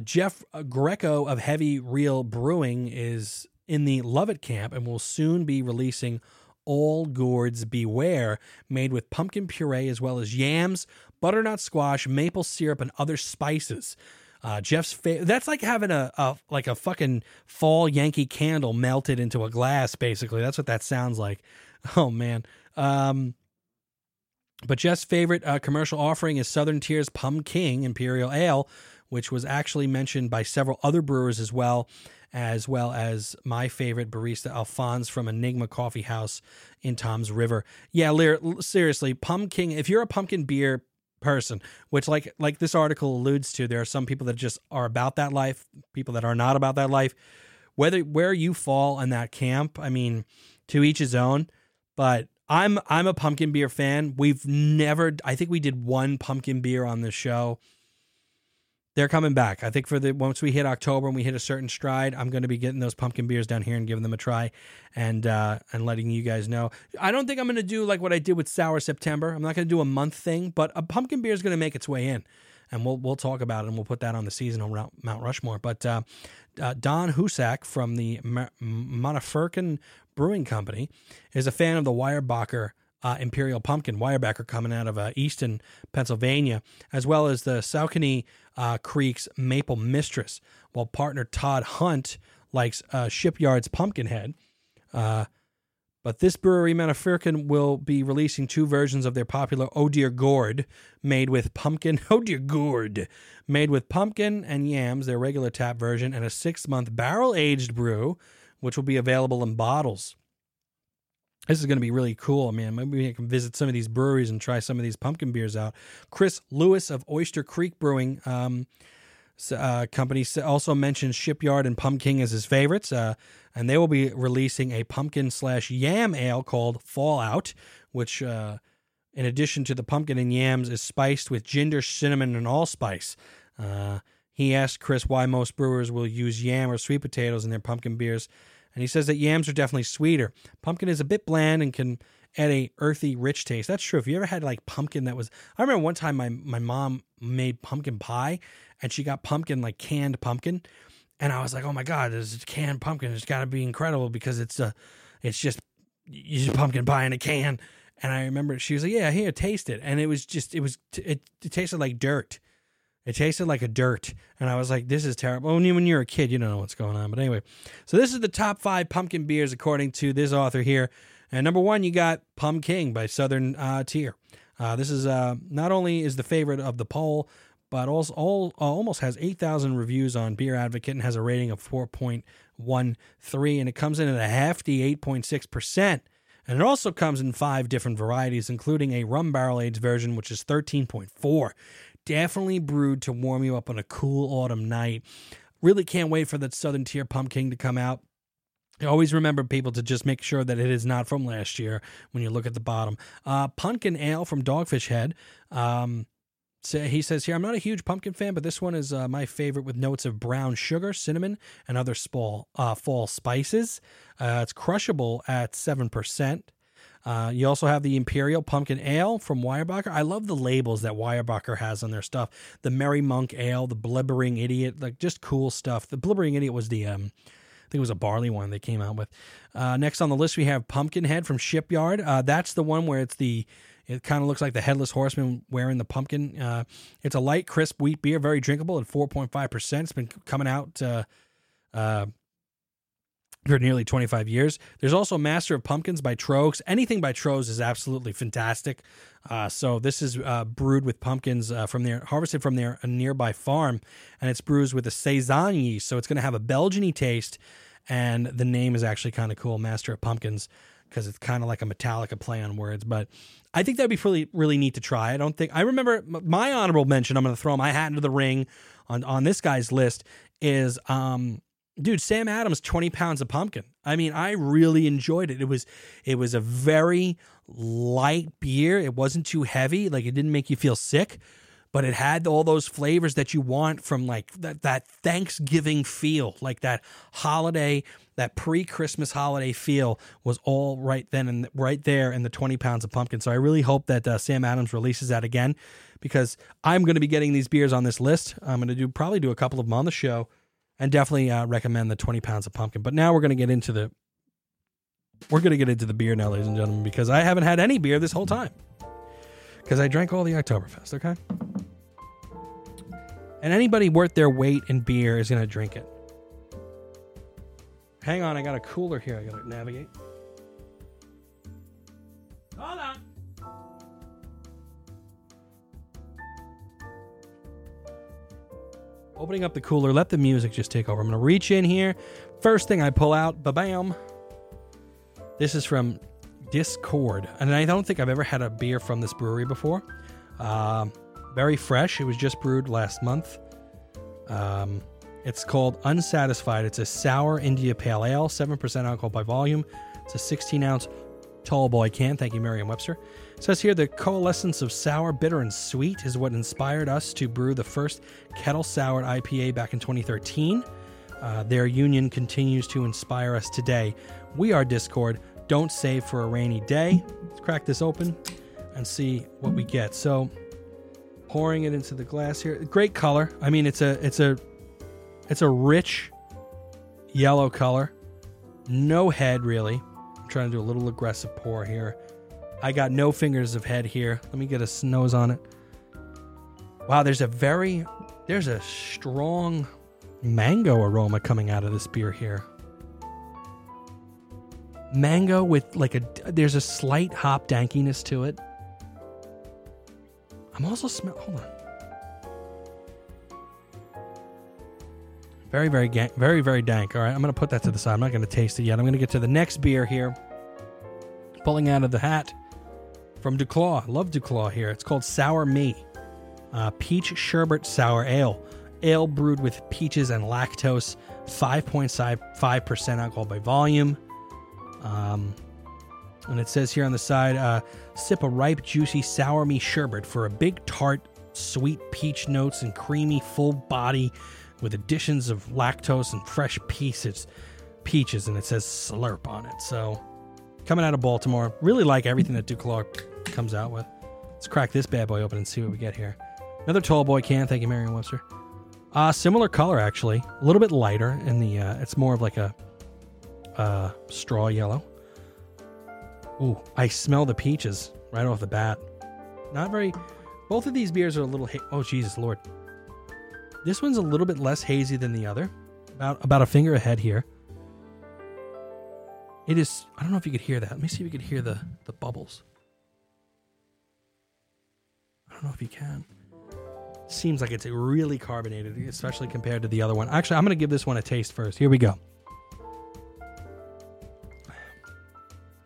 Jeff Greco of Heavy Reel Brewing is in the Lovett camp and will soon be releasing all gourds beware made with pumpkin puree as well as yams butternut squash maple syrup and other spices uh, Jeff's that's like having a, a like a fucking fall Yankee candle melted into a glass. Basically, that's what that sounds like. Oh man. Um, but Jeff's favorite uh, commercial offering is Southern Tier's Pumking Imperial Ale, which was actually mentioned by several other brewers as well, as well as my favorite barista Alphonse from Enigma Coffee House in Toms River. Yeah, seriously, pumpkin. If you're a pumpkin beer person which like like this article alludes to there are some people that just are about that life people that are not about that life whether where you fall in that camp i mean to each his own but i'm i'm a pumpkin beer fan we've never i think we did one pumpkin beer on the show they're coming back. I think for the once we hit October and we hit a certain stride, I'm going to be getting those pumpkin beers down here and giving them a try, and uh, and letting you guys know. I don't think I'm going to do like what I did with Sour September. I'm not going to do a month thing, but a pumpkin beer is going to make its way in, and we'll we'll talk about it and we'll put that on the seasonal Mount Rushmore. But uh, uh, Don Husak from the ManaFirkin Brewing Company is a fan of the Weyerbacher uh, Imperial Pumpkin, Weyerbacher coming out of uh, Easton, Pennsylvania, as well as the Saucony uh, Creek's Maple Mistress, while partner Todd Hunt likes uh, Shipyard's Pumpkinhead. Uh, but this brewery, ManaFirkin, will be releasing two versions of their popular Oh Dear Gourd, made with pumpkin. Oh Dear Gourd, made with pumpkin and yams, their regular tap version, and a six month barrel aged brew, which will be available in bottles. This is going to be really cool, man. Maybe I can visit some of these breweries and try some of these pumpkin beers out. Chris Lewis of Oyster Creek Brewing um, uh, Company also mentions Shipyard and Pumpkin as his favorites, uh, and they will be releasing a pumpkin slash yam ale called Fallout, which, uh, in addition to the pumpkin and yams, is spiced with ginger, cinnamon, and allspice. Uh, he asked Chris why most brewers will use yam or sweet potatoes in their pumpkin beers and he says that yams are definitely sweeter. Pumpkin is a bit bland and can add a earthy, rich taste. That's true. If you ever had like pumpkin that was, I remember one time my my mom made pumpkin pie, and she got pumpkin like canned pumpkin, and I was like, oh my god, this is canned pumpkin. It's got to be incredible because it's a, uh, it's just you just pumpkin pie in a can. And I remember she was like, yeah, here, taste it, and it was just it was it, it tasted like dirt. It tasted like a dirt. And I was like, this is terrible. When, you, when you're a kid, you don't know what's going on. But anyway, so this is the top five pumpkin beers according to this author here. And number one, you got Pumking by Southern uh, Tier. Uh, this is uh, not only is the favorite of the poll, but also all, uh, almost has 8,000 reviews on Beer Advocate and has a rating of 4.13. And it comes in at a hefty 8.6%. And it also comes in five different varieties, including a rum barrel aged version, which is 13.4 definitely brewed to warm you up on a cool autumn night. Really can't wait for the Southern Tier Pumpkin to come out. I always remember people to just make sure that it is not from last year when you look at the bottom. Uh, pumpkin Ale from Dogfish Head. Um, he says here, I'm not a huge pumpkin fan, but this one is uh, my favorite with notes of brown sugar, cinnamon, and other uh, fall spices. Uh, it's crushable at 7%. Uh, you also have the Imperial Pumpkin Ale from Weyerbacher. I love the labels that Weyerbacher has on their stuff. The Merry Monk Ale, the Blithering Idiot, like just cool stuff. The Blithering Idiot was the, um, I think it was a barley one they came out with. Uh, next on the list, we have Pumpkinhead from Shipyard. Uh, that's the one where it's the, it kind of looks like the headless horseman wearing the pumpkin. Uh, it's a light, crisp wheat beer, very drinkable at 4.5%. It's been coming out uh, uh, for nearly 25 years. There's also Master of Pumpkins by Tröegs. Anything by Tröegs is absolutely fantastic. Uh, so this is uh, brewed with pumpkins uh, from their harvested from their a nearby farm, and it's brewed with a saison yeast. So it's going to have a Belgiany taste, and the name is actually kind of cool, Master of Pumpkins, because it's kind of like a Metallica play on words. But I think that'd be really really neat to try. I don't think I remember my honorable mention. I'm going to throw my hat into the ring on on this guy's list is um dude sam adams 20 pounds of pumpkin. I mean i really enjoyed it. It was it was a very light beer. It wasn't too heavy. Like it didn't make you feel sick but it had all those flavors that you want from like that, that thanksgiving feel like that holiday that pre-christmas holiday feel was all right then and right there in the 20 pounds of pumpkin. So i really hope that uh, sam adams releases that again because i'm going to be getting these beers on this list. I'm going to do probably do a couple of them on the show and definitely uh, recommend the 20 pounds of pumpkin. But now we're going to get into the we're going to get into the beer now, ladies and gentlemen, because I haven't had any beer this whole time because I drank all the Oktoberfest. Okay, and anybody worth their weight in beer is going to drink it. Hang on, I got a cooler here. I got to navigate. Hold on. Opening up the cooler, let the music just take over. I'm going to reach in here. First thing I pull out, ba bam. This is from Discord. And I don't think I've ever had a beer from this brewery before. Uh, very fresh. It was just brewed last month. Um, it's called Unsatisfied. It's a sour India Pale Ale, 7% alcohol by volume. It's a 16 ounce tall boy can. Thank you, Merriam Webster. Says here the coalescence of sour, bitter, and sweet is what inspired us to brew the first kettle soured IPA back in 2013. Uh, their union continues to inspire us today. We are Discord. Don't save for a rainy day. Let's crack this open and see what we get. So, pouring it into the glass here. Great color. I mean, it's a it's a it's a rich yellow color. No head really. I'm trying to do a little aggressive pour here. I got no fingers of head here. Let me get a nose on it. Wow, there's a very, there's a strong mango aroma coming out of this beer here. mango with like a there's a slight hop dankiness to it. I'm also smell. Hold on. Very, very, ga- very, very dank. All right, I'm going to put that to the side. I'm not going to taste it yet. I'm going to get to the next beer here. Pulling out of the hat from Duclaw. Love Duclaw here. It's called Sour Me. Uh, peach sherbet sour ale. Ale brewed with peaches and lactose. 5.5% alcohol by volume. Um, and it says here on the side uh, sip a ripe, juicy sour me sherbet for a big, tart, sweet peach notes and creamy, full body with additions of lactose and fresh pieces, peaches, and it says slurp on it. So, coming out of Baltimore, really like everything that Duclaw comes out with. Let's crack this bad boy open and see what we get here. Another tall boy can. Thank you, Merriam Webster. Uh, similar color actually, a little bit lighter in the. Uh, it's more of like a uh, straw yellow. Ooh, I smell the peaches right off the bat. Not very. Both of these beers are a little. Ha- oh Jesus Lord! This one's a little bit less hazy than the other, about about a finger ahead here. It is. I don't know if you could hear that. Let me see if you could hear the the bubbles. I don't know if you can. Seems like it's really carbonated, especially compared to the other one. Actually, I'm going to give this one a taste first. Here we go.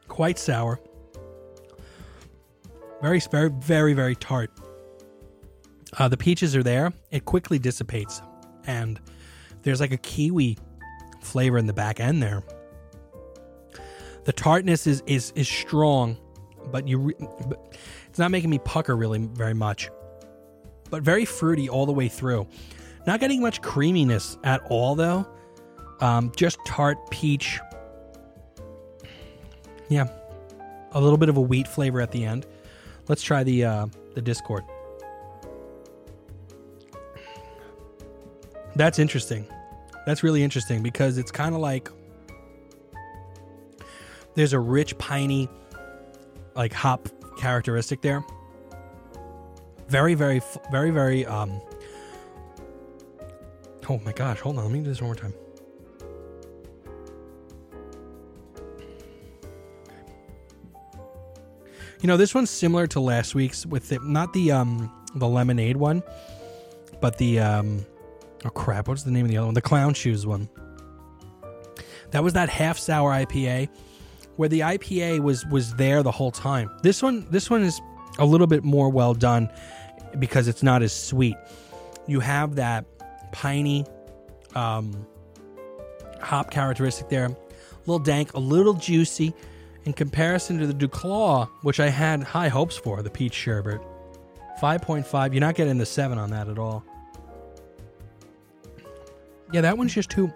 Quite sour. Very, very, very, very tart. Uh, the peaches are there. It quickly dissipates, and there's like a kiwi flavor in the back end there. The tartness is is is strong, but you re- but it's not making me pucker really very much. But very fruity all the way through. Not getting much creaminess at all though. Um, just tart peach. Yeah, a little bit of a wheat flavor at the end. Let's try the uh, the Discord. That's interesting. That's really interesting because it's kind of like there's a rich piney like hop characteristic there. Very very very very um Oh my gosh, hold on. Let me do this one more time. You know, this one's similar to last week's with the, not the um the lemonade one, but the um oh crap, what's the name of the other one? The clown shoes one. That was that half sour IPA where the IPA was was there the whole time. This one this one is a little bit more well done because it's not as sweet. You have that piney um, hop characteristic there, a little dank, a little juicy. In comparison to the Duclaw, which I had high hopes for, the peach sherbet, five point five. You're not getting the seven on that at all. Yeah, that one's just too,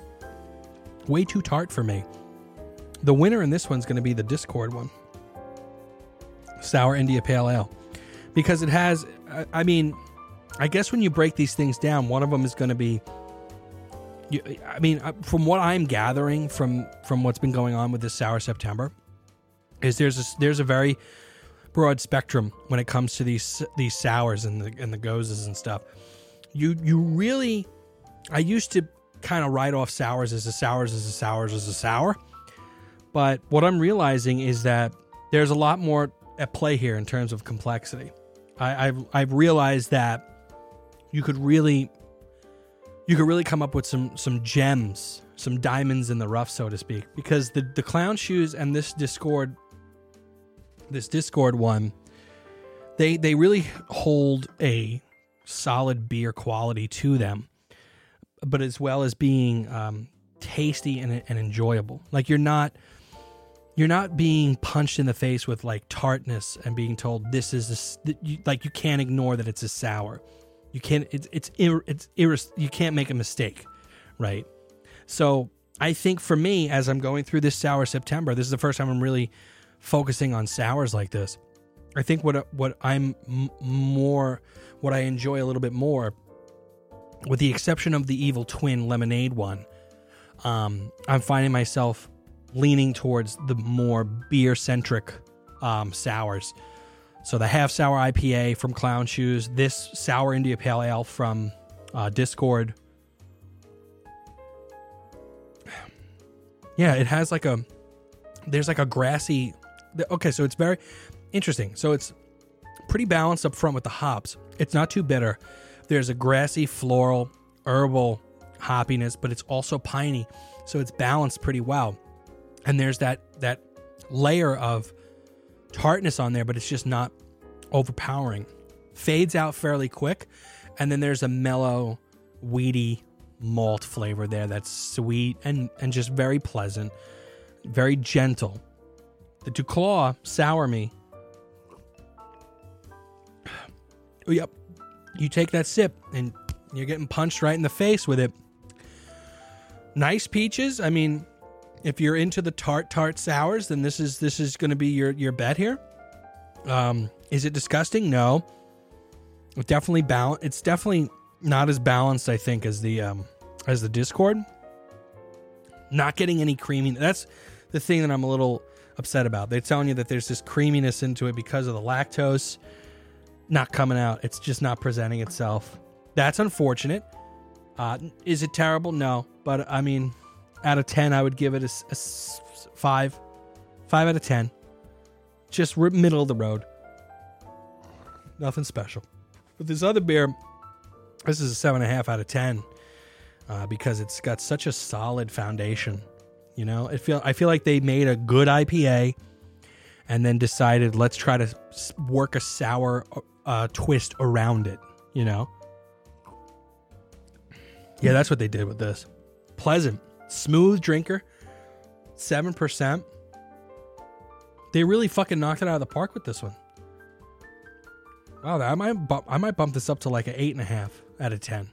way too tart for me. The winner in this one's going to be the Discord one, Sour India Pale Ale, because it has. I mean, I guess when you break these things down, one of them is going to be. I mean, uh, from what I'm gathering from from what's been going on with this sour September, is there's a, there's a very broad spectrum when it comes to these these sours and the and the goses and stuff. You you really, I used to kind of write off sours as a sours as a sours as a sour, but what I'm realizing is that there's a lot more at play here in terms of complexity. I, I've I've realized that you could really you could really come up with some some gems, some diamonds in the rough, so to speak, because the the clown shoes and this Discord this Discord one, they they really hold a solid beer quality to them, but as well as being um, tasty and, and enjoyable. Like you're not you're not being punched in the face with like tartness and being told this is a, like you can't ignore that it's a sour. You can't it's it's it's iris, you can't make a mistake, right? So I think for me, as I'm going through this sour September, this is the first time I'm really focusing on sours like this. I think what what I'm more what I enjoy a little bit more, with the exception of the Evil Twin Lemonade one, um, I'm finding myself leaning towards the more beer centric um, sours. So the half sour IPA from Clown Shoes, this sour India Pale Ale from uh, Discord. Yeah, it has like a there's like a grassy. Okay, so it's very interesting. So it's pretty balanced up front with the hops. It's not too bitter. There's a grassy, floral, herbal hoppiness, but it's also piney, so it's balanced pretty well. And there's that that layer of tartness on there, but it's just not overpowering. Fades out fairly quick, and then there's a mellow, weedy malt flavor there that's sweet and and just very pleasant, very gentle. The Duclaw sour me. Yep. You take that sip and you're getting punched right in the face with it. Nice peaches. I mean, if you're into the tart tart sours, then this is this is going to be your your bet here. Um, is it disgusting? No. It definitely balance. It's definitely not as balanced, I think, as the um, as the Discord. Not getting any creamy. That's the thing that I'm a little upset about. They're telling you that there's this creaminess into it because of the lactose not coming out. It's just not presenting itself. That's unfortunate. Uh, is it terrible? No, but I mean, out of ten, I would give it a, a five, five out of ten. Just middle of the road. Nothing special. But this other beer, this is a seven and a half out of ten uh, because it's got such a solid foundation. You know, it feel I feel like they made a good IPA and then decided let's try to work a sour uh, twist around it. You know. Yeah, that's what they did with this. Pleasant, smooth drinker, seven percent. They really fucking knocked it out of the park with this one. Wow, I might bump, I might bump this up to like an eight and a half out of ten.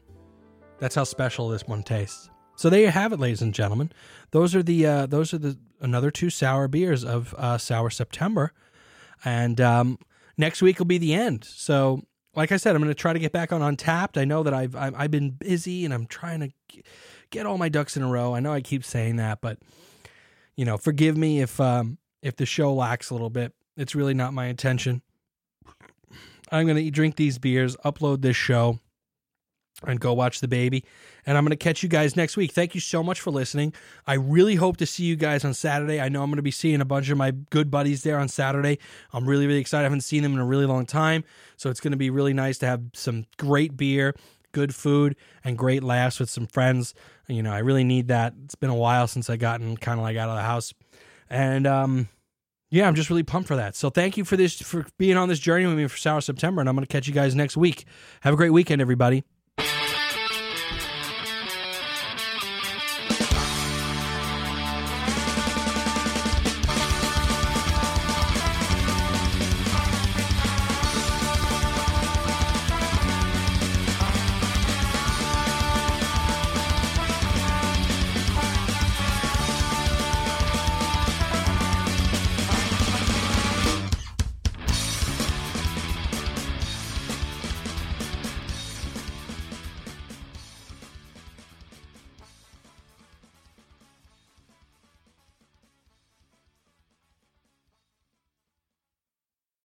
That's how special this one tastes. So there you have it, ladies and gentlemen. Those are the uh, those are the another two sour beers of uh, sour September, and um, next week will be the end. So, like I said, I'm going to try to get back on Untappd. I know that I've I've been busy and I'm trying to get all my ducks in a row. I know I keep saying that, but you know, forgive me if um, if the show lacks a little bit. It's really not my intention. I'm to drink these beers, upload this show, and go watch the baby. And I'm to catch you guys next week. Thank you so much for listening. I really hope to see you guys on Saturday. I know I'm to be seeing a bunch of my good buddies there on Saturday. I'm really, really excited. I haven't seen them in a really long time. So it's to be really nice to have some great beer, good food, and great laughs with some friends. You know, I really need that. It's been a while since I gotten kind of like out of the house. And, um, yeah, I'm just really pumped for that. So thank you for this for being on this journey with me for Sour September, and I'm going to catch you guys next week. Have a great weekend, everybody.